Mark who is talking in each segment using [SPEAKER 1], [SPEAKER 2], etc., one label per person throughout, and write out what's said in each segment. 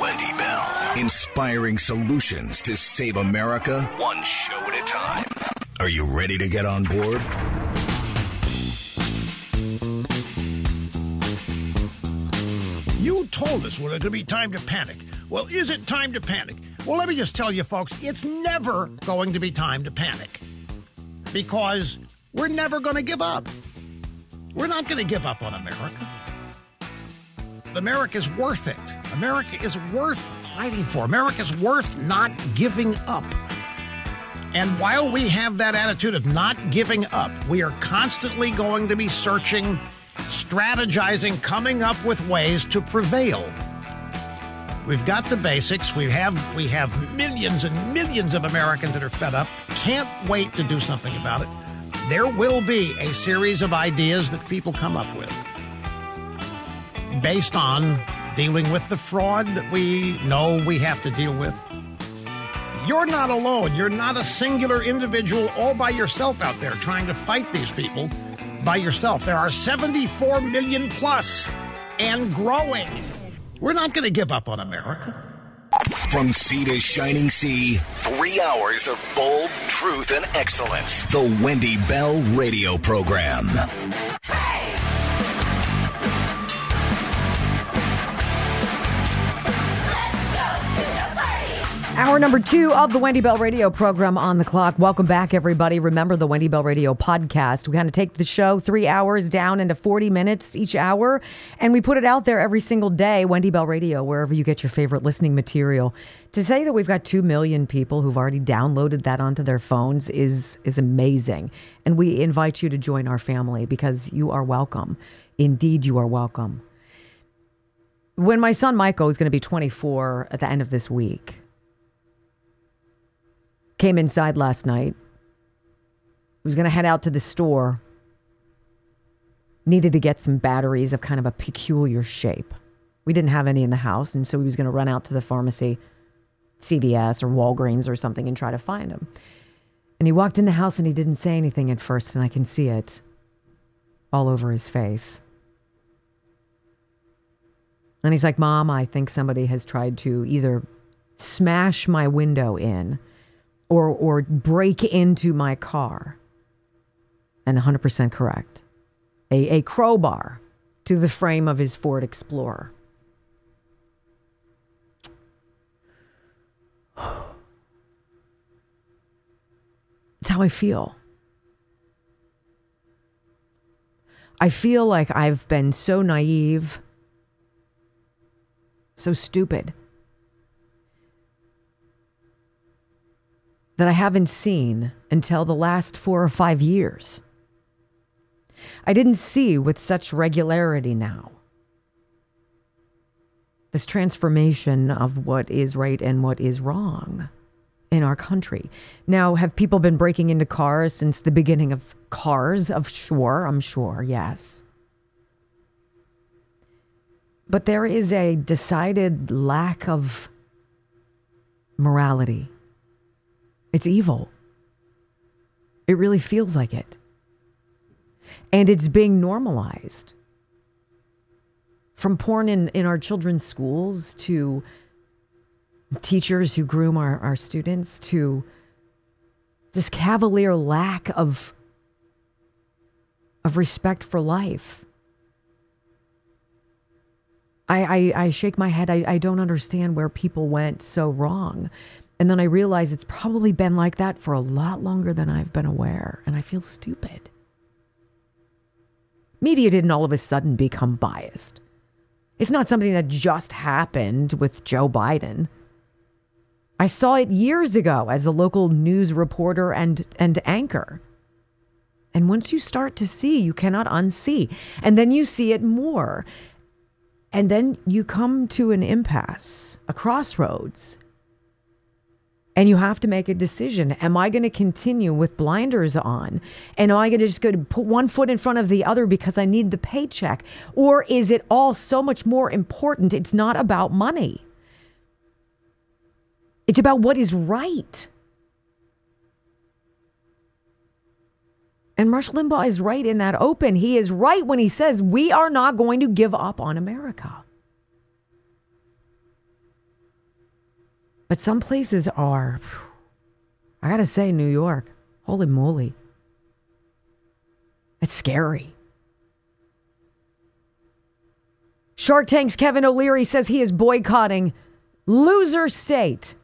[SPEAKER 1] Wendy Bell. Inspiring solutions to save America, one show at a time. Are you ready to get on board?
[SPEAKER 2] Told us when it could be time to panic. Well, is it time to panic? Well, let me just tell you, folks, it's never going to be time to panic because we're never going to give up. We're not going to give up on America. America is worth it. America is worth fighting for. America is worth not giving up. And while we have that attitude of not giving up, we are constantly going to be searching, strategizing, coming up with ways to prevail. We've got the basics. We have we have millions and millions of Americans that are fed up. Can't wait to do something about it. There will be a series of ideas that people come up with based on dealing with the fraud that we know we have to deal with. You're not alone. You're not a singular individual all by yourself out there trying to fight these people by yourself. There are 74 million plus and growing. We're not going to give up on America.
[SPEAKER 1] From sea to shining sea, three hours of bold truth and excellence. The Wendy Bell Radio Program.
[SPEAKER 3] Hour number two of the Wendy Bell Radio program on the clock. Welcome back, everybody. Remember the Wendy Bell Radio podcast. We kind of take the show three hours down into 40 minutes each hour, and we put it out there every single day. Wendy Bell Radio, wherever you get your favorite listening material. To say that we've got 2 million people who've already downloaded that onto their phones is, is amazing. And we invite you to join our family because you are welcome. Indeed, you are welcome. When my son Michael is going to be 24 at the end of this week, Came inside last night. Was going to head out to the store. Needed to get some batteries of kind of a peculiar shape. We didn't have any in the house, and so he was going to run out to the pharmacy, CVS or Walgreens or something, and try to find them. And he walked in the house and he didn't say anything at first, and I can see it all over his face. And he's like, Mom, I think somebody has tried to either smash my window in or or break into my car. And 100% correct. A, a crowbar to the frame of his Ford Explorer. It's how I feel. I feel like I've been so naive, so stupid that I haven't seen until the last four or five years. I didn't see with such regularity now. This transformation of what is right and what is wrong in our country. Now, have people been breaking into cars since the beginning of cars? Of sure, I'm sure, yes. But there is a decided lack of morality it's evil. It really feels like it. And it's being normalized. From porn in, in our children's schools to teachers who groom our, our students to this cavalier lack of, of respect for life. I, I, I shake my head. I, I don't understand where people went so wrong and then I realize it's probably been like that for a lot longer than I've been aware, and I feel stupid. Media didn't all of a sudden become biased. It's not something that just happened with Joe Biden. I saw it years ago as a local news reporter and, and anchor. And once you start to see, you cannot unsee. And then you see it more. And then you come to an impasse, a crossroads, and you have to make a decision. Am I going to continue with blinders on? And am I going to just go to put one foot in front of the other because I need the paycheck? Or is it all so much more important? It's not about money, it's about what is right. And Rush Limbaugh is right in that open. He is right when he says we are not going to give up on America. But some places are, I gotta say, New York, holy moly. It's scary. Shark Tank's Kevin O'Leary says he is boycotting loser state,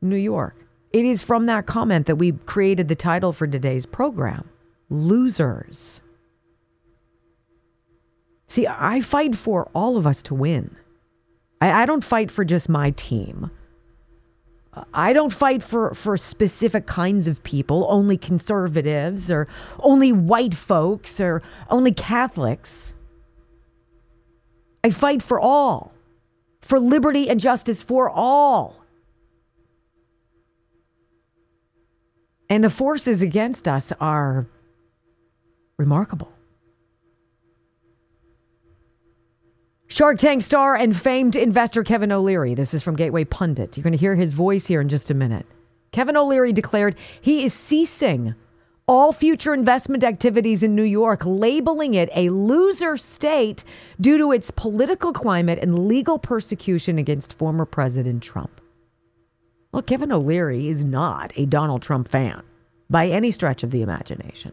[SPEAKER 3] New York. It is from that comment that we created the title for today's program Losers. See, I fight for all of us to win. I, I don't fight for just my team. I don't fight for, for specific kinds of people, only conservatives or only white folks or only Catholics. I fight for all, for liberty and justice for all. And the forces against us are remarkable. Shark Tank star and famed investor Kevin O'Leary. This is from Gateway Pundit. You're going to hear his voice here in just a minute. Kevin O'Leary declared he is ceasing all future investment activities in New York, labeling it a loser state due to its political climate and legal persecution against former President Trump. Well, Kevin O'Leary is not a Donald Trump fan by any stretch of the imagination.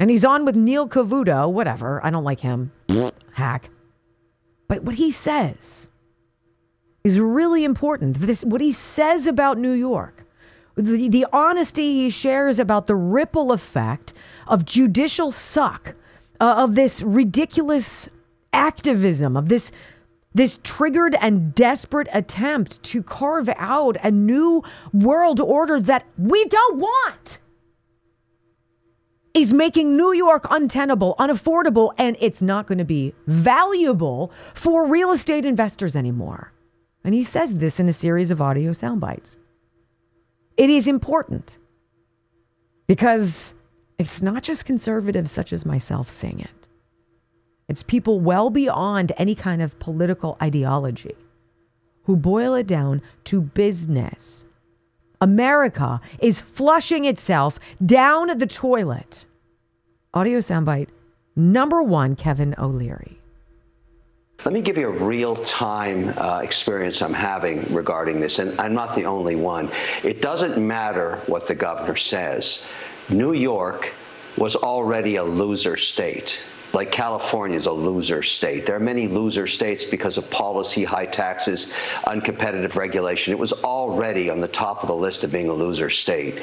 [SPEAKER 3] And he's on with Neil Cavuto, whatever. I don't like him. Hack. But what he says is really important. This what he says about New York. The, the honesty he shares about the ripple effect of judicial suck, uh, of this ridiculous activism, of this this triggered and desperate attempt to carve out a new world order that we don't want is making New York untenable, unaffordable, and it's not going to be valuable for real estate investors anymore. And he says this in a series of audio sound bites. It is important because it's not just conservatives such as myself saying it. It's people well beyond any kind of political ideology who boil it down to business. America is flushing itself down the toilet. Audio soundbite number one, Kevin O'Leary.
[SPEAKER 4] Let me give you a real time uh, experience I'm having regarding this, and I'm not the only one. It doesn't matter what the governor says. New York was already a loser state like California is a loser state. There are many loser states because of policy, high taxes, uncompetitive regulation. It was already on the top of the list of being a loser state.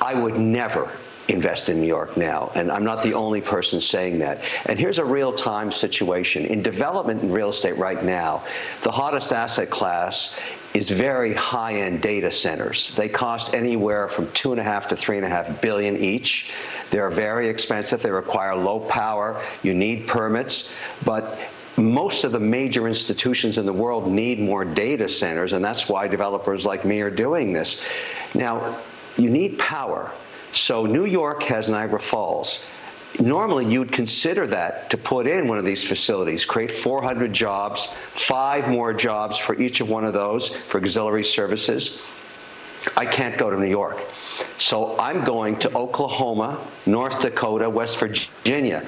[SPEAKER 4] I would never invest in New York now. And I'm not the only person saying that. And here's a real time situation. In development in real estate right now, the hottest asset class is very high end data centers. They cost anywhere from two and a half to three and a half billion each. They're very expensive. They require low power. You need permits. But most of the major institutions in the world need more data centers, and that's why developers like me are doing this. Now, you need power. So New York has Niagara Falls. Normally, you'd consider that to put in one of these facilities, create 400 jobs, five more jobs for each of one of those for auxiliary services. I can't go to New York. So I'm going to Oklahoma, North Dakota, West Virginia.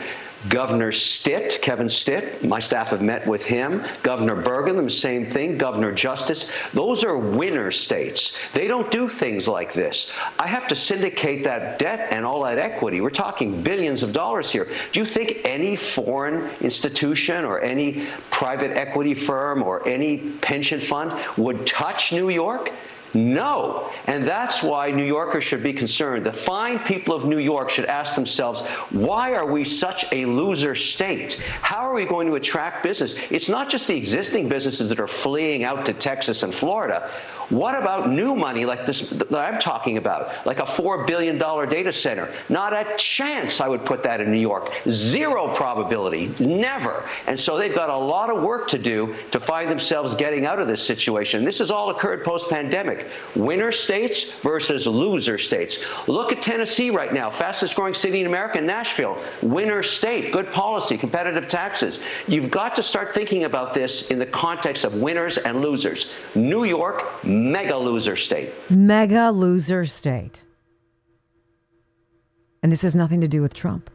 [SPEAKER 4] Governor Stitt, Kevin Stitt, my staff have met with him. Governor Burgum, the same thing. Governor Justice. Those are winner states. They don't do things like this. I have to syndicate that debt and all that equity. We're talking billions of dollars here. Do you think any foreign institution or any private equity firm or any pension fund would touch New York? No. And that's why New Yorkers should be concerned. The fine people of New York should ask themselves, why are we such a loser state? How are we going to attract business? It's not just the existing businesses that are fleeing out to Texas and Florida. What about new money like this that I'm talking about, like a $4 billion data center? Not a chance I would put that in New York. Zero probability. Never. And so they've got a lot of work to do to find themselves getting out of this situation. This has all occurred post pandemic. Winner states versus loser states. Look at Tennessee right now, fastest growing city in America, Nashville. Winner state, good policy, competitive taxes. You've got to start thinking about this in the context of winners and losers. New York, mega loser state.
[SPEAKER 3] Mega loser state. And this has nothing to do with Trump.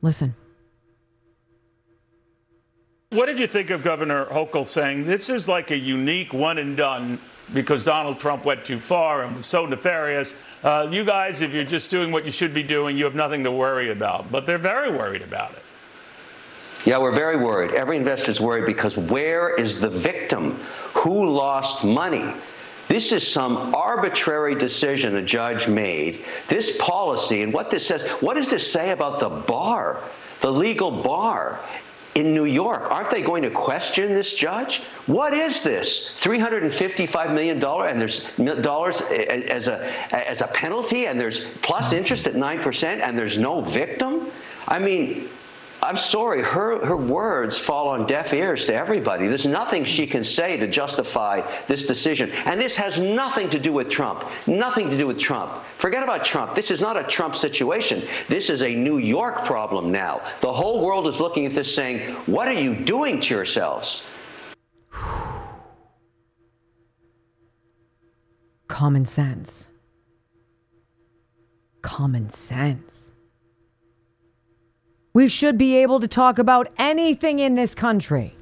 [SPEAKER 3] Listen.
[SPEAKER 5] What did you think of Governor Hochul saying this is like a unique one and done because Donald Trump went too far and was so nefarious? Uh, you guys, if you're just doing what you should be doing, you have nothing to worry about. But they're very worried about it.
[SPEAKER 4] Yeah, we're very worried. Every investor is worried because where is the victim? Who lost money? This is some arbitrary decision a judge made. This policy and what this says, what does this say about the bar, the legal bar? in New York. Aren't they going to question this judge? What is this? $355 million and there's dollars as a, as a penalty and there's plus interest at 9% and there's no victim? I mean, I'm sorry, her, her words fall on deaf ears to everybody. There's nothing she can say to justify this decision. And this has nothing to do with Trump. Nothing to do with Trump. Forget about Trump. This is not a Trump situation. This is a New York problem now. The whole world is looking at this saying, what are you doing to yourselves?
[SPEAKER 3] Common sense. Common sense. We should be able to talk about anything in this country,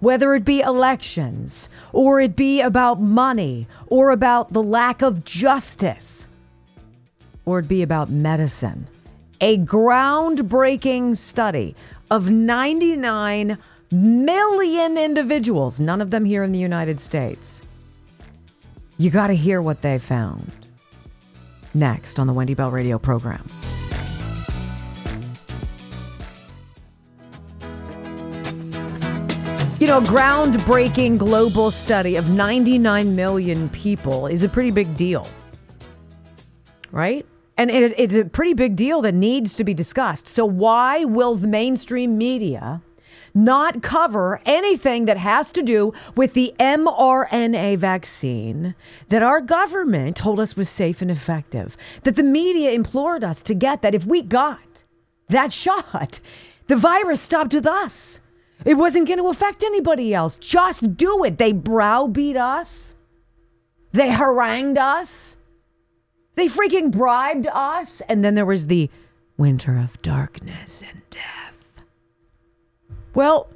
[SPEAKER 3] whether it be elections, or it be about money, or about the lack of justice, or it be about medicine. A groundbreaking study of 99 million individuals, none of them here in the United States. You got to hear what they found. Next on the Wendy Bell Radio program. You know, groundbreaking global study of 99 million people is a pretty big deal, right? And it is, it's a pretty big deal that needs to be discussed. So, why will the mainstream media not cover anything that has to do with the mRNA vaccine that our government told us was safe and effective? That the media implored us to get that if we got that shot, the virus stopped with us. It wasn't going to affect anybody else. Just do it. They browbeat us. They harangued us. They freaking bribed us. And then there was the winter of darkness and death. Well,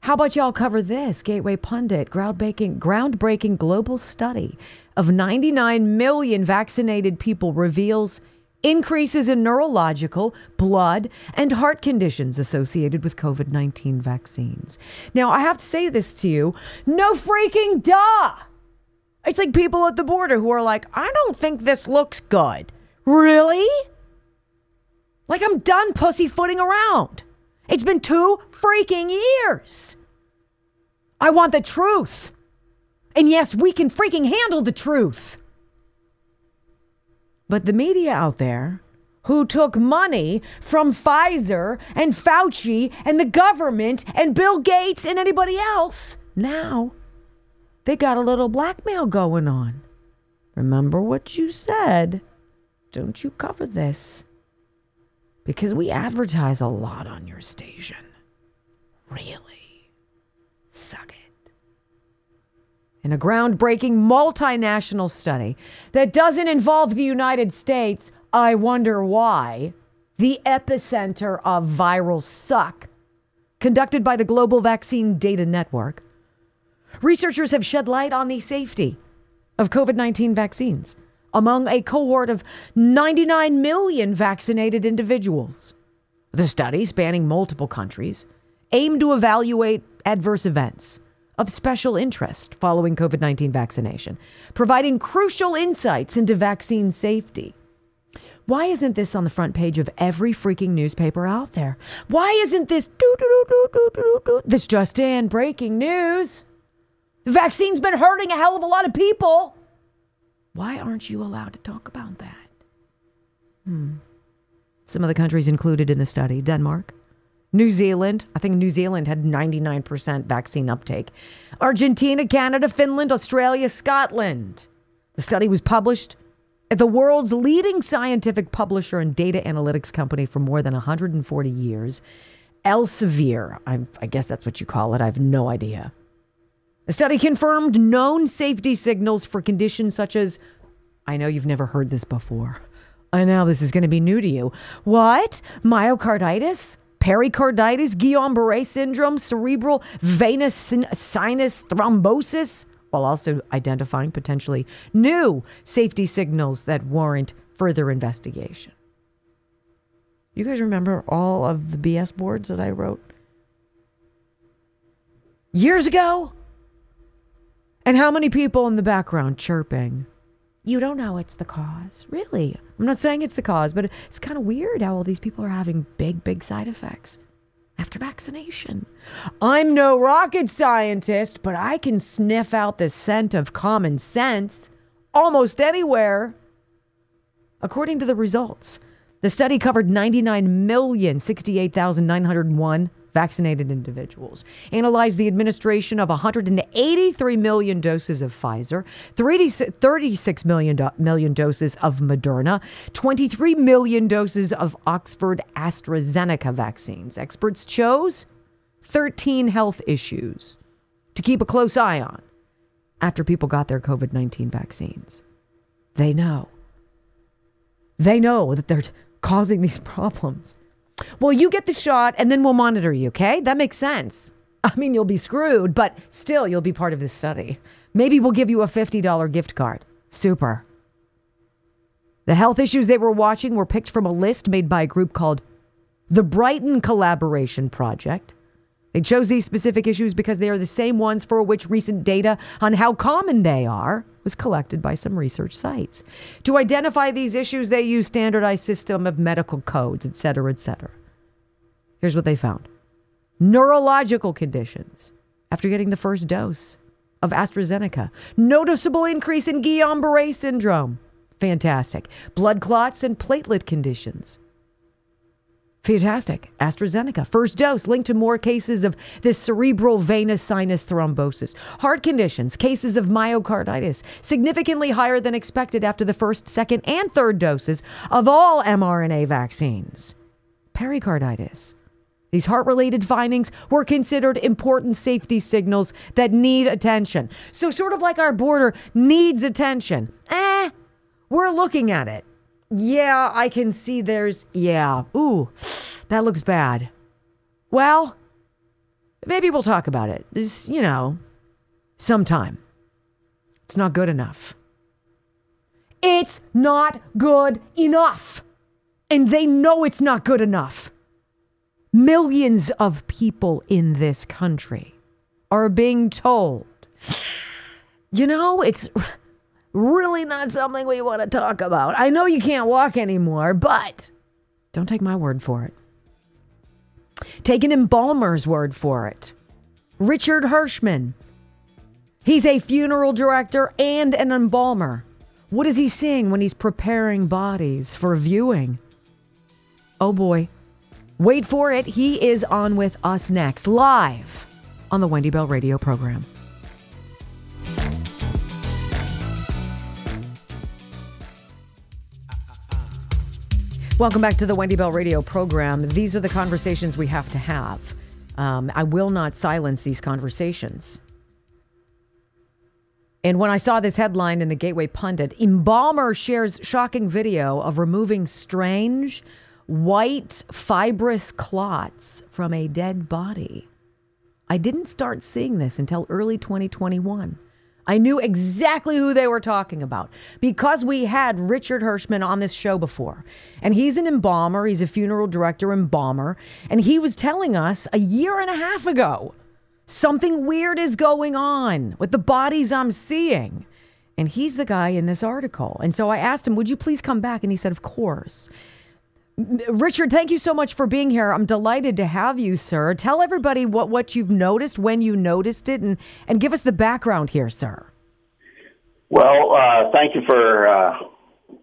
[SPEAKER 3] how about y'all cover this? Gateway Pundit, groundbreaking, groundbreaking global study of 99 million vaccinated people reveals increases in neurological, blood, and heart conditions associated with COVID 19 vaccines. Now, I have to say this to you no freaking duh. It's like people at the border who are like, I don't think this looks good. Really? Like I'm done pussyfooting around. It's been two freaking years. I want the truth. And yes, we can freaking handle the truth. But the media out there who took money from Pfizer and Fauci and the government and Bill Gates and anybody else, now they got a little blackmail going on. Remember what you said. Don't you cover this. Because we advertise a lot on your station. Really. Suck it in a groundbreaking multinational study that doesn't involve the United States. I wonder why. The epicenter of viral suck, conducted by the Global Vaccine Data Network. Researchers have shed light on the safety of COVID 19 vaccines among a cohort of 99 million vaccinated individuals. The study, spanning multiple countries, aimed to evaluate adverse events of special interest following COVID 19 vaccination, providing crucial insights into vaccine safety. Why isn't this on the front page of every freaking newspaper out there? Why isn't this this just in breaking news? The vaccine's been hurting a hell of a lot of people. Why aren't you allowed to talk about that? Hmm. Some of the countries included in the study Denmark, New Zealand, I think New Zealand had 99% vaccine uptake. Argentina, Canada, Finland, Australia, Scotland. The study was published at the world's leading scientific publisher and data analytics company for more than 140 years, Elsevier. I, I guess that's what you call it. I have no idea. The study confirmed known safety signals for conditions such as I know you've never heard this before I know this is going to be new to you. What? Myocarditis? Pericarditis? Guillain Barre syndrome? Cerebral venous sinus thrombosis? While also identifying potentially new safety signals that warrant further investigation. You guys remember all of the BS boards that I wrote years ago? And how many people in the background chirping? You don't know it's the cause. Really? I'm not saying it's the cause, but it's kind of weird how all these people are having big, big side effects after vaccination. I'm no rocket scientist, but I can sniff out the scent of common sense almost anywhere. According to the results, the study covered 99,068,901 vaccinated individuals, analyzed the administration of 183 million doses of Pfizer, 36 million, do- million doses of Moderna, 23 million doses of Oxford AstraZeneca vaccines. Experts chose 13 health issues to keep a close eye on after people got their COVID 19 vaccines. They know. They know that they're causing these problems. Well, you get the shot and then we'll monitor you, okay? That makes sense. I mean, you'll be screwed, but still, you'll be part of this study. Maybe we'll give you a $50 gift card. Super. The health issues they were watching were picked from a list made by a group called the Brighton Collaboration Project. They chose these specific issues because they are the same ones for which recent data on how common they are was collected by some research sites. To identify these issues, they use standardized system of medical codes, et cetera, et cetera. Here's what they found. Neurological conditions after getting the first dose of AstraZeneca. Noticeable increase in Guillain-Barré syndrome. Fantastic. Blood clots and platelet conditions. Fantastic. AstraZeneca. First dose linked to more cases of this cerebral venous sinus thrombosis. Heart conditions, cases of myocarditis, significantly higher than expected after the first, second, and third doses of all mRNA vaccines. Pericarditis. These heart related findings were considered important safety signals that need attention. So, sort of like our border needs attention. Eh, we're looking at it yeah, I can see there's, yeah, ooh, that looks bad. Well, maybe we'll talk about it. You know, sometime. It's not good enough. It's not good enough. And they know it's not good enough. Millions of people in this country are being told, you know, it's really not something we want to talk about. I know you can't walk anymore, but don't take my word for it. Take an embalmer's word for it. Richard Hirschman. He's a funeral director and an embalmer. What is he seeing when he's preparing bodies for viewing? Oh boy. Wait for it. He is on with us next, live on the Wendy Bell radio program. Welcome back to the Wendy Bell Radio program. These are the conversations we have to have. Um, I will not silence these conversations. And when I saw this headline in the Gateway Pundit, embalmer shares shocking video of removing strange white fibrous clots from a dead body. I didn't start seeing this until early 2021. I knew exactly who they were talking about because we had Richard Hirschman on this show before. And he's an embalmer, he's a funeral director, embalmer. And he was telling us a year and a half ago something weird is going on with the bodies I'm seeing. And he's the guy in this article. And so I asked him, Would you please come back? And he said, Of course. Richard, thank you so much for being here. I'm delighted to have you, sir. Tell everybody what, what you've noticed, when you noticed it, and, and give us the background here, sir.
[SPEAKER 6] Well, uh, thank you for uh,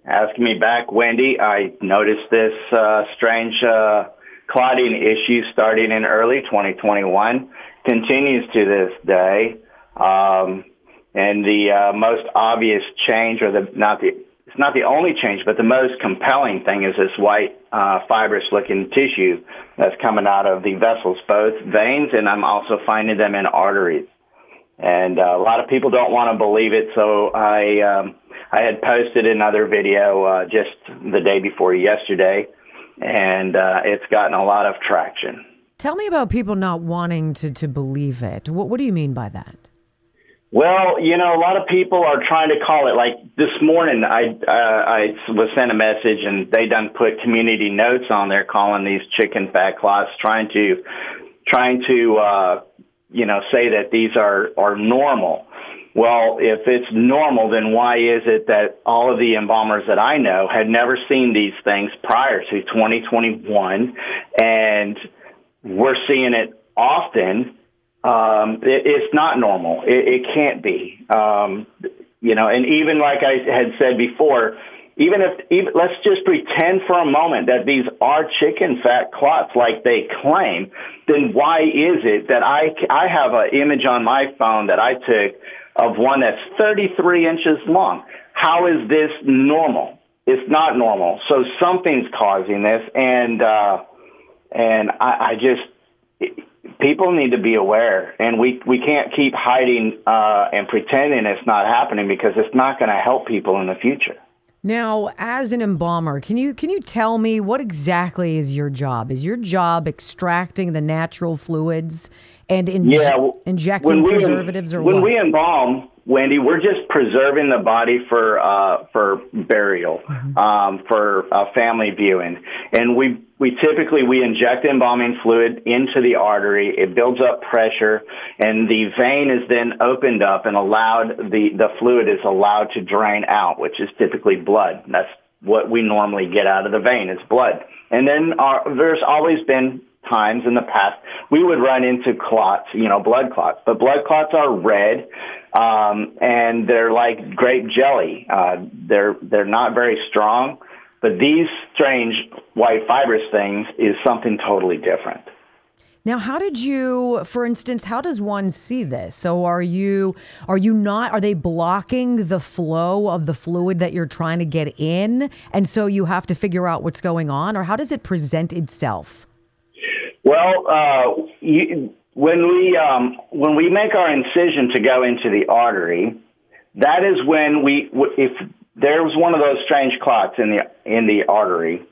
[SPEAKER 6] asking me back, Wendy. I noticed this uh, strange uh, clotting issue starting in early 2021, continues to this day. Um, and the uh, most obvious change, or the not the it's not the only change, but the most compelling thing is this white, uh, fibrous looking tissue that's coming out of the vessels, both veins, and I'm also finding them in arteries. And uh, a lot of people don't want to believe it, so I um, I had posted another video uh, just the day before yesterday, and uh, it's gotten a lot of traction.
[SPEAKER 3] Tell me about people not wanting to, to believe it. What, what do you mean by that?
[SPEAKER 6] Well, you know, a lot of people are trying to call it. Like this morning, I uh, I was sent a message, and they done put community notes on there calling these chicken fat clots, trying to trying to uh, you know say that these are are normal. Well, if it's normal, then why is it that all of the embalmers that I know had never seen these things prior to 2021, and we're seeing it often? Um, it, it's not normal. It, it can't be. Um, you know, and even like I had said before, even if even, let's just pretend for a moment that these are chicken fat clots like they claim, then why is it that I I have an image on my phone that I took of one that's 33 inches long? How is this normal? It's not normal. So something's causing this, and uh, and I, I just people need to be aware, and we we can't keep hiding uh, and pretending it's not happening because it's not going to help people in the future.
[SPEAKER 3] Now, as an embalmer, can you can you tell me what exactly is your job? Is your job extracting the natural fluids and inje-
[SPEAKER 6] yeah,
[SPEAKER 3] injecting
[SPEAKER 6] we,
[SPEAKER 3] preservatives, or
[SPEAKER 6] when
[SPEAKER 3] what?
[SPEAKER 6] we embalm, Wendy, we're just preserving the body for uh, for burial,
[SPEAKER 3] Mm-hmm.
[SPEAKER 6] um, for uh, family viewing, and we we typically we inject embalming fluid into the artery. It builds up pressure, and the vein is then opened up and allowed the the fluid is allowed to drain out, which is typically blood. That's what we normally get out of the vein is blood. And then our, there's always been times in the past we would run into clots, you know, blood clots. But blood clots are red, um, and they're like grape jelly. Uh, they're they're not very strong, but these strange white fibrous things is something totally different.
[SPEAKER 3] Now, how did you, for instance, how does one see this? So, are you are you not? Are they blocking the flow of the fluid that you're trying to get in, and so you have to figure out what's going on, or how does it present itself?
[SPEAKER 6] Well, uh, you, when we um, when we make our incision to go into the artery, that is when we if there's one of those strange clots in the in the artery,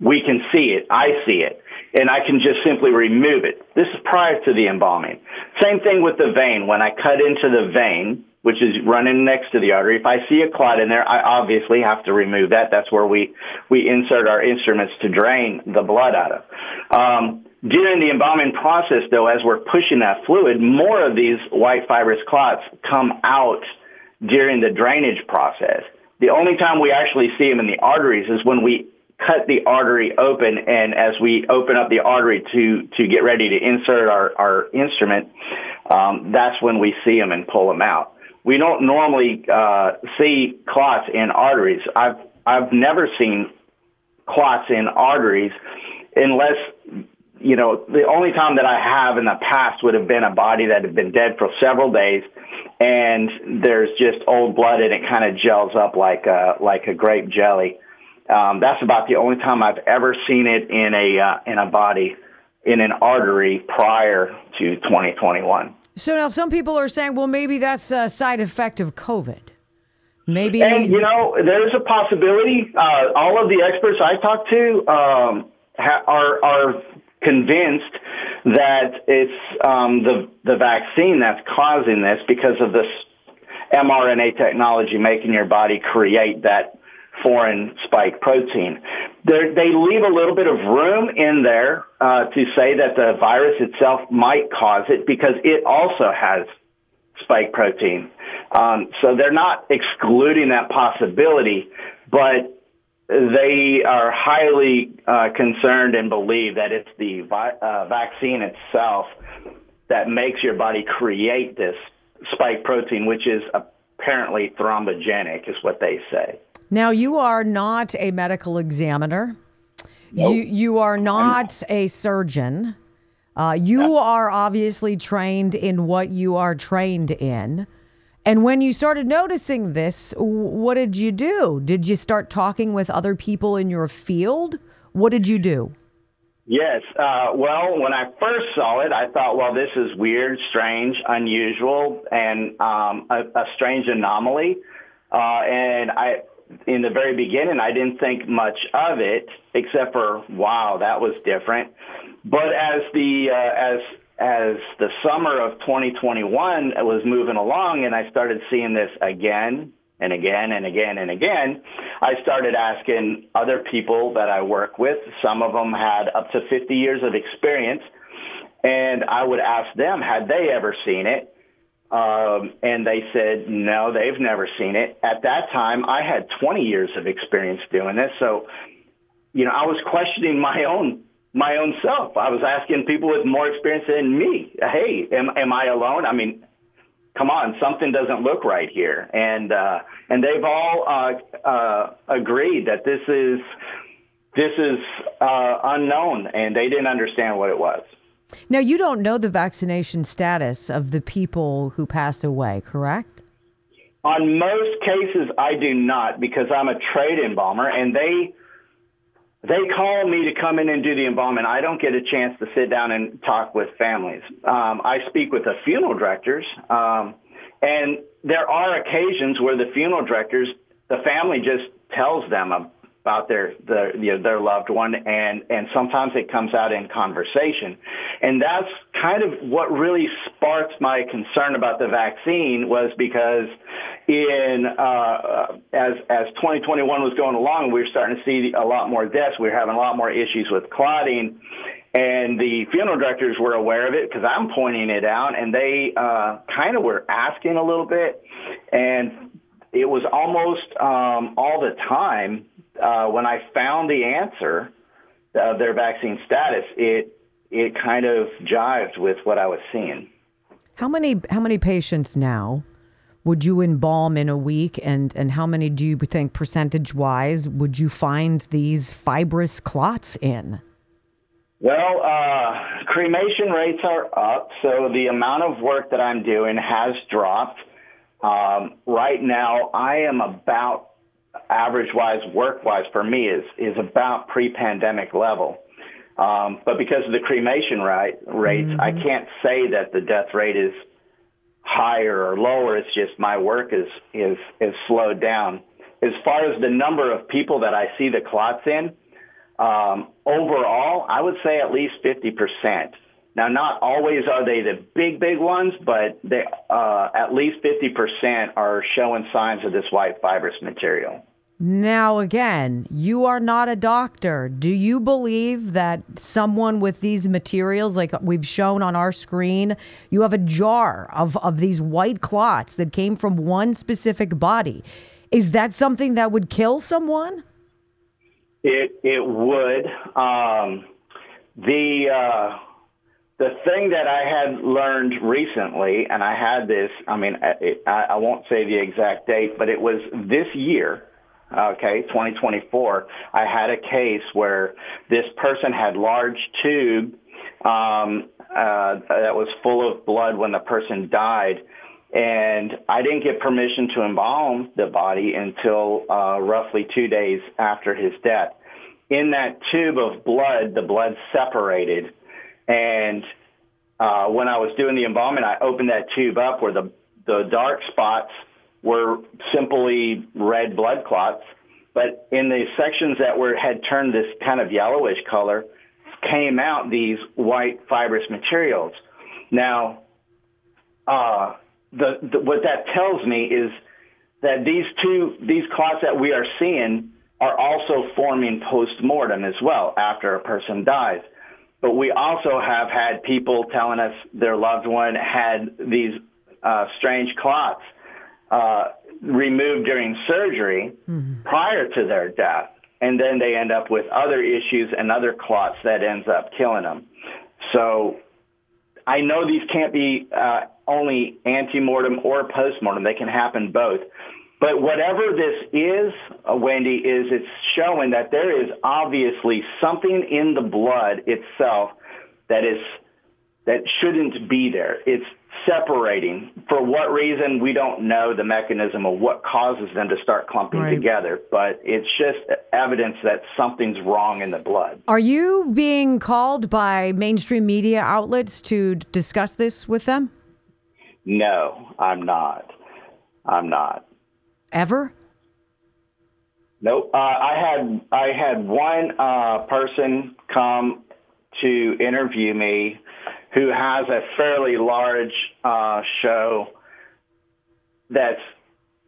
[SPEAKER 6] we can see it. I see it, and I can just simply remove it. This is prior to the embalming. Same thing with the vein. When I cut into the vein, which is running next to the artery, if I see a clot in there, I obviously have to remove that. That's where we we insert our instruments to drain the blood out of. Um, during the embalming process, though, as we're pushing that fluid, more of these white fibrous clots come out during the drainage process. The only time we actually see them in the arteries is when we cut the artery open, and as we open up the artery to to get ready to insert our our instrument, um, that's when we see them and pull them out. We don't normally uh, see clots in arteries. I've I've never seen clots in arteries unless you know, the only time that I have in the past would have been a body that had been dead for several days, and there's just old blood and it kind of gels up like a like a grape jelly. Um, that's about the only time I've ever seen it in a uh, in a body in an artery prior to 2021.
[SPEAKER 3] So now some people are saying, well, maybe that's a side effect of COVID. Maybe.
[SPEAKER 6] And you know, there's a possibility. Uh, all of the experts I talked to um, ha- are are convinced that it's um, the the vaccine that's causing this because of this mRNA technology making your body create that foreign spike protein. They're, they leave a little bit of room in there uh, to say that the virus itself might cause it because it also has spike protein. Um, so they're not excluding that possibility, but they are highly uh, concerned and believe that it's the vi- uh, vaccine itself that makes your body create this spike protein, which is apparently thrombogenic, is what they say.
[SPEAKER 3] Now, you are not a medical examiner.
[SPEAKER 6] Nope.
[SPEAKER 3] You you are not a surgeon. Uh, you are obviously trained in what you are trained in. And when you started noticing this, what did you do? Did you start talking with other people in your field? What did you do?
[SPEAKER 6] Yes. Uh, well, when I first saw it, I thought, well, this is weird, strange, unusual, and um, a, a strange anomaly. Uh, and I, in the very beginning, I didn't think much of it, except for wow, that was different. But as the uh, as as the summer of 2021 was moving along, and I started seeing this again and again and again and again, I started asking other people that I work with. Some of them had up to 50 years of experience, and I would ask them, had they ever seen it? Um, and they said, no, they've never seen it. At that time, I had 20 years of experience doing this. So, you know, I was questioning my own my own self. I was asking people with more experience than me, hey, am, am I alone? I mean, come on, something doesn't look right here. And uh, and they've all uh, uh, agreed that this is this is uh, unknown, and they didn't understand what it was.
[SPEAKER 3] Now, you don't know the vaccination status of the people who passed away, correct?
[SPEAKER 6] On most cases, I do not because I'm a trade embalmer, and they they call me to come in and do the embalming. I don't get a chance to sit down and talk with families. Um, I speak with the funeral directors, um, and there are occasions where the funeral directors, the family just tells them about their their you know, their loved one, and and sometimes it comes out in conversation, and that's kind of what really sparked my concern about the vaccine was because in uh, as as 2021 was going along, we were starting to see a lot more deaths. We were having a lot more issues with clotting, and the funeral directors were aware of it because I'm pointing it out, and they uh, kind of were asking a little bit, and it was almost um, all the time uh, when I found the answer of their vaccine status, it it kind of jived with what I was seeing.
[SPEAKER 3] How many how many patients now would you embalm in a week, and and how many do you think percentage wise would you find these fibrous clots in?
[SPEAKER 6] Well, uh, cremation rates are up, so the amount of work that I'm doing has dropped. Um, right now, I am about average wise, work wise for me is is about pre pandemic level. Um, but because of the cremation rate, rates, mm-hmm. I can't say that the death rate is higher or lower. It's just my work is is is slowed down. As far as the number of people that I see the clots in, um, overall, I would say at least fifty percent. Now, not always are they the big, big ones, but they, uh, at least 50% are showing signs of this white fibrous material.
[SPEAKER 3] Now, again, you are not a doctor. Do you believe that someone with these materials, like we've shown on our screen, you have a jar of, of these white clots that came from one specific body? Is that something that would kill someone?
[SPEAKER 6] It it would. Um, the uh, the thing that I had learned recently, and I had this. I mean, I, I won't say the exact date, but it was this year okay, 2024, I had a case where this person had large tube um, uh, that was full of blood when the person died. And I didn't get permission to embalm the body until uh, roughly two days after his death. In that tube of blood, the blood separated. And uh, when I was doing the embalming, I opened that tube up where the, the dark spots were simply red blood clots. But in the sections that were had turned this kind of yellowish color, came out these white fibrous materials. Now, uh, the, the, what that tells me is that these two these clots that we are seeing are also forming post mortem as well after a person dies. But we also have had people telling us their loved one had these uh, strange clots uh, removed during surgery mm-hmm. prior to their death, and then they end up with other issues and other clots that ends up killing them. So I know these can't be uh, only antemortem or postmortem; they can happen both. But whatever this is, uh, Wendy, is it's showing that there is obviously something in the blood itself that is that shouldn't be there. It's separating. For what reason, we don't know the mechanism of what causes them to start clumping right. together, but it's just evidence that something's wrong in the blood.
[SPEAKER 3] Are you being called by mainstream media outlets to discuss this with them?
[SPEAKER 6] No, I'm not. I'm not.
[SPEAKER 3] ever?
[SPEAKER 6] Nope. Uh, I had I had one uh, person come to interview me who has a fairly large uh, show that's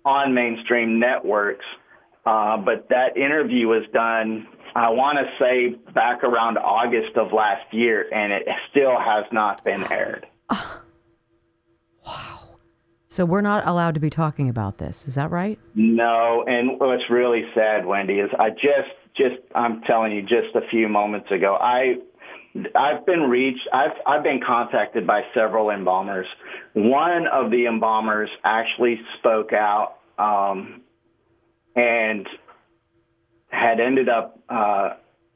[SPEAKER 6] on mainstream networks. Uh, but that interview was done, I want to say, back around August of last year, and it still has not been aired. Wow.
[SPEAKER 3] So we're not allowed to be talking about this. Is that right?
[SPEAKER 6] No, and what's really sad, Wendy, is I just, just, I'm telling you, just a few moments ago, I, I've been reached, I've, I've been contacted by several embalmers. One of the embalmers actually spoke out, um, and had ended up uh,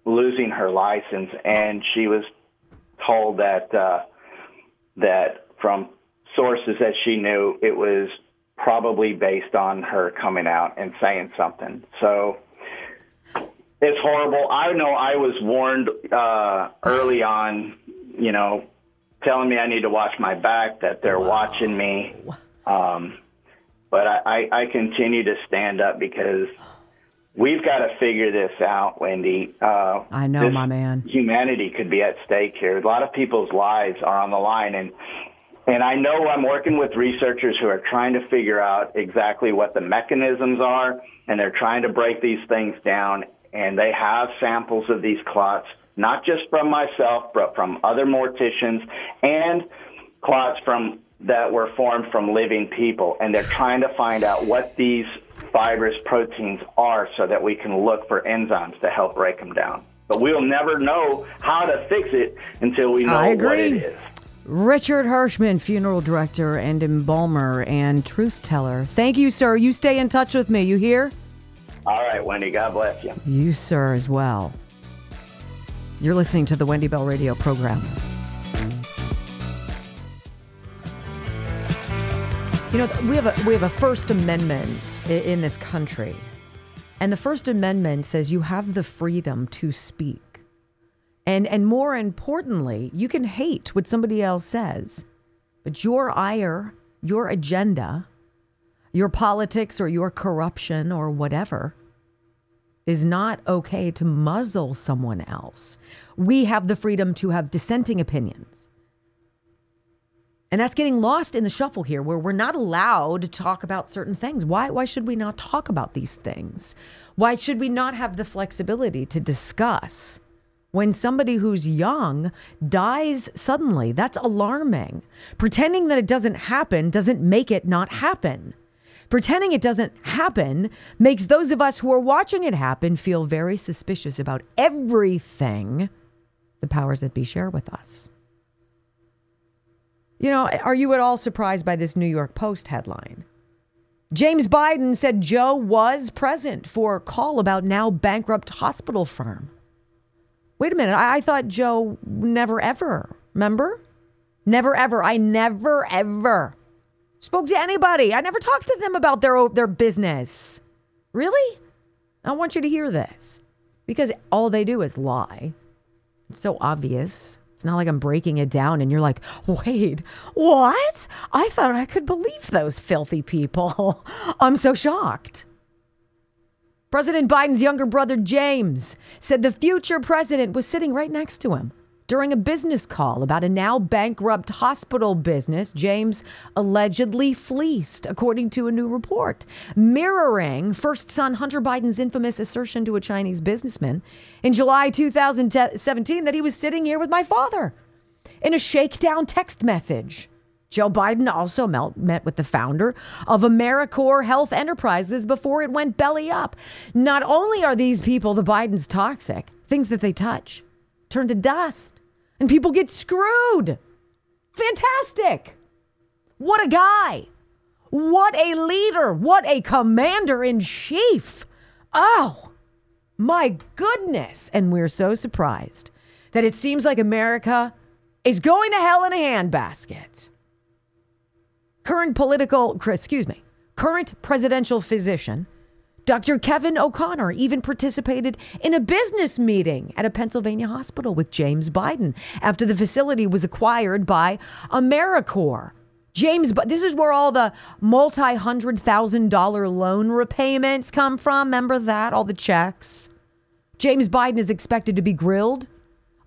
[SPEAKER 6] losing her license, and she was told that uh, that from sources that she knew, it was probably based on her coming out and saying something. So it's horrible. I know I was warned uh, early on, you know, telling me I need to watch my back, that they're watching me. Um, but I, I, I continue to stand up because we've got to figure this out, Wendy. Uh,
[SPEAKER 3] I know, my man.
[SPEAKER 6] Humanity could be at stake here. A lot of people's lives are on the line, and and I know I'm working with researchers who are trying to figure out exactly what the mechanisms are, and they're trying to break these things down. And they have samples of these clots, not just from myself, but from other morticians and clots from that were formed from living people. And they're trying to find out what these fibrous proteins are so that we can look for enzymes to help break them down. But we'll never know how to fix it until we know
[SPEAKER 3] I agree.
[SPEAKER 6] what it is.
[SPEAKER 3] Richard Hirschman, funeral director and embalmer and truth teller. Thank you, sir. You stay in touch with me. You hear?
[SPEAKER 6] All right, Wendy, God bless you.
[SPEAKER 3] You, sir, as well. You're listening to the Wendy Bell Radio program. You know, we have a we have a First Amendment in this country, and the First Amendment says you have the freedom to speak, and and more importantly, you can hate what somebody else says, but your ire, your agenda, your politics or your corruption or whatever is not okay to muzzle someone else. We have the freedom to have dissenting opinions. And that's getting lost in the shuffle here where we're not allowed to talk about certain things. Why why should we not talk about these things? Why should we not have the flexibility to discuss when somebody who's young dies suddenly? That's alarming. Pretending that it doesn't happen doesn't make it not happen. Pretending it doesn't happen makes those of us who are watching it happen feel very suspicious about everything the powers that be share with us. You know, are you at all surprised by this New York Post headline? James Biden said Joe was present for a call about now bankrupt hospital firm. Wait a minute. I, I thought Joe never ever, remember? Never ever. I never ever spoke to anybody. I never talked to them about their their business. Really? I want you to hear this because all they do is lie. It's so obvious. It's not like I'm breaking it down and you're like, wait, what? I thought I could believe those filthy people. I'm so shocked. President Biden's younger brother, James, said the future president was sitting right next to him. During a business call about a now bankrupt hospital business, James allegedly fleeced, according to a new report, mirroring first son Hunter Biden's infamous assertion to a Chinese businessman in July 2017 that he was sitting here with my father in a shakedown text message. Joe Biden also met, with the founder of Americore Health Enterprises before it went belly up. Not only are these people, the Bidens, toxic, things that they touch turn to dust and people get screwed. Fantastic. What a guy. What a leader. What a commander in chief. Oh, my goodness. And we're so surprised that it seems like America is going to hell in a handbasket. Current political, excuse me, current presidential physician, Dr. Kevin O'Connor even participated in a business meeting at a Pennsylvania hospital with James Biden after the facility was acquired by Americore. James, but this is where all the multi hundred thousand dollar loan repayments come from. Remember that? All the checks. James Biden is expected to be grilled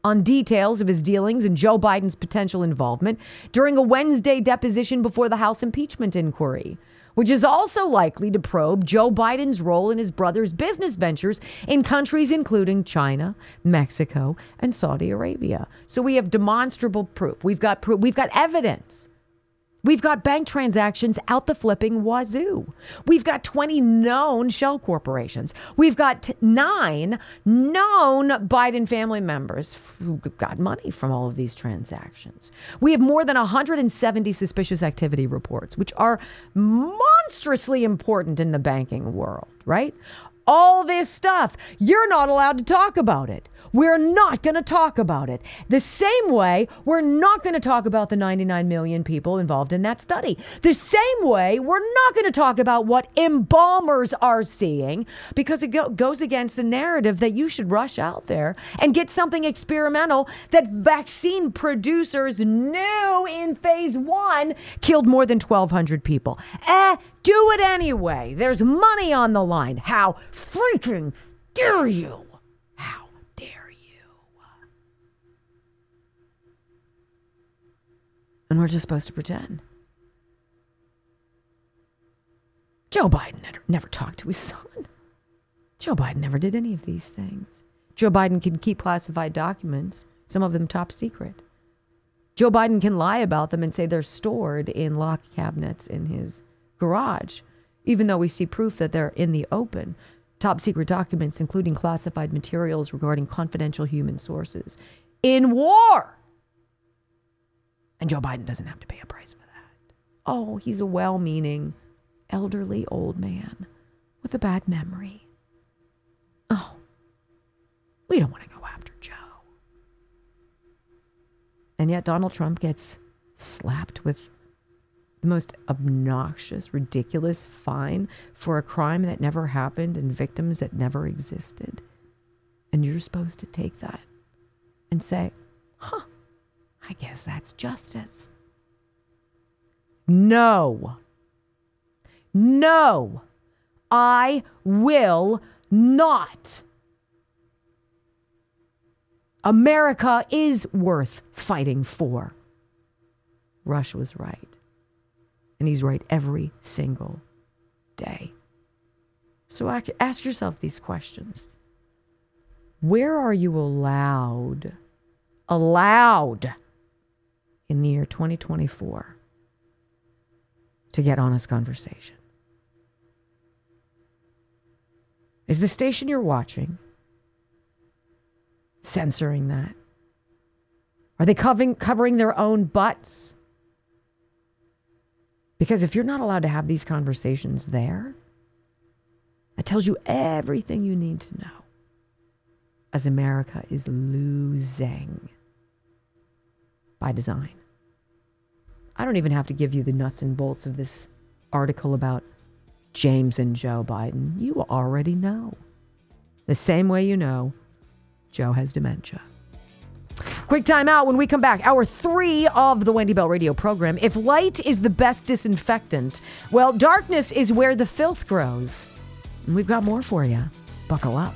[SPEAKER 3] on details of his dealings and Joe Biden's potential involvement during a Wednesday deposition before the House impeachment inquiry, which is also likely to probe Joe Biden's role in his brother's business ventures in countries including China, Mexico, and Saudi Arabia. So we have demonstrable proof. We've got proof. We've got evidence. We've got bank transactions out the flipping wazoo. We've got 20 known shell corporations. We've got nine known Biden family members who got money from all of these transactions. We have more than 170 suspicious activity reports, which are monstrously important in the banking world, right? All this stuff, you're not allowed to talk about it. We're not going to talk about it. The same way we're not going to talk about the 99 million people involved in that study. The same way we're not going to talk about what embalmers are seeing because it go- goes against the narrative that you should rush out there and get something experimental that vaccine producers knew in phase one killed more than 1,200 people. Eh, do it anyway. There's money on the line. How freaking dare you? How dare you? And we're just supposed to pretend. Joe Biden never, never talked to his son. Joe Biden never did any of these things. Joe Biden can keep classified documents, some of them top secret. Joe Biden can lie about them and say they're stored in lock cabinets in his garage, even though we see proof that they're in the open. Top secret documents, including classified materials regarding confidential human sources in war. And Joe Biden doesn't have to pay a price for that. Oh, he's a well meaning, elderly old man with a bad memory. Oh, we don't want to go after Joe. And yet Donald Trump gets slapped with the most obnoxious, ridiculous fine for a crime that never happened and victims that never existed. And you're supposed to take that and say, huh, I guess that's justice. No. No. I will not. America is worth fighting for. Rush was right. And he's right every single day. So ask yourself these questions Where are you allowed, allowed in the year 2024 to get honest conversation? Is the station you're watching censoring that? Are they covering, covering their own butts? Because if you're not allowed to have these conversations there, that tells you everything you need to know as America is losing by design. I don't even have to give you the nuts and bolts of this article about James and Joe Biden. You already know. The same way you know Joe has dementia. Quick time out when we come back. Hour three of the Wendy Bell radio program. If light is the best disinfectant, well, darkness is where the filth grows. And we've got more for you. Buckle up.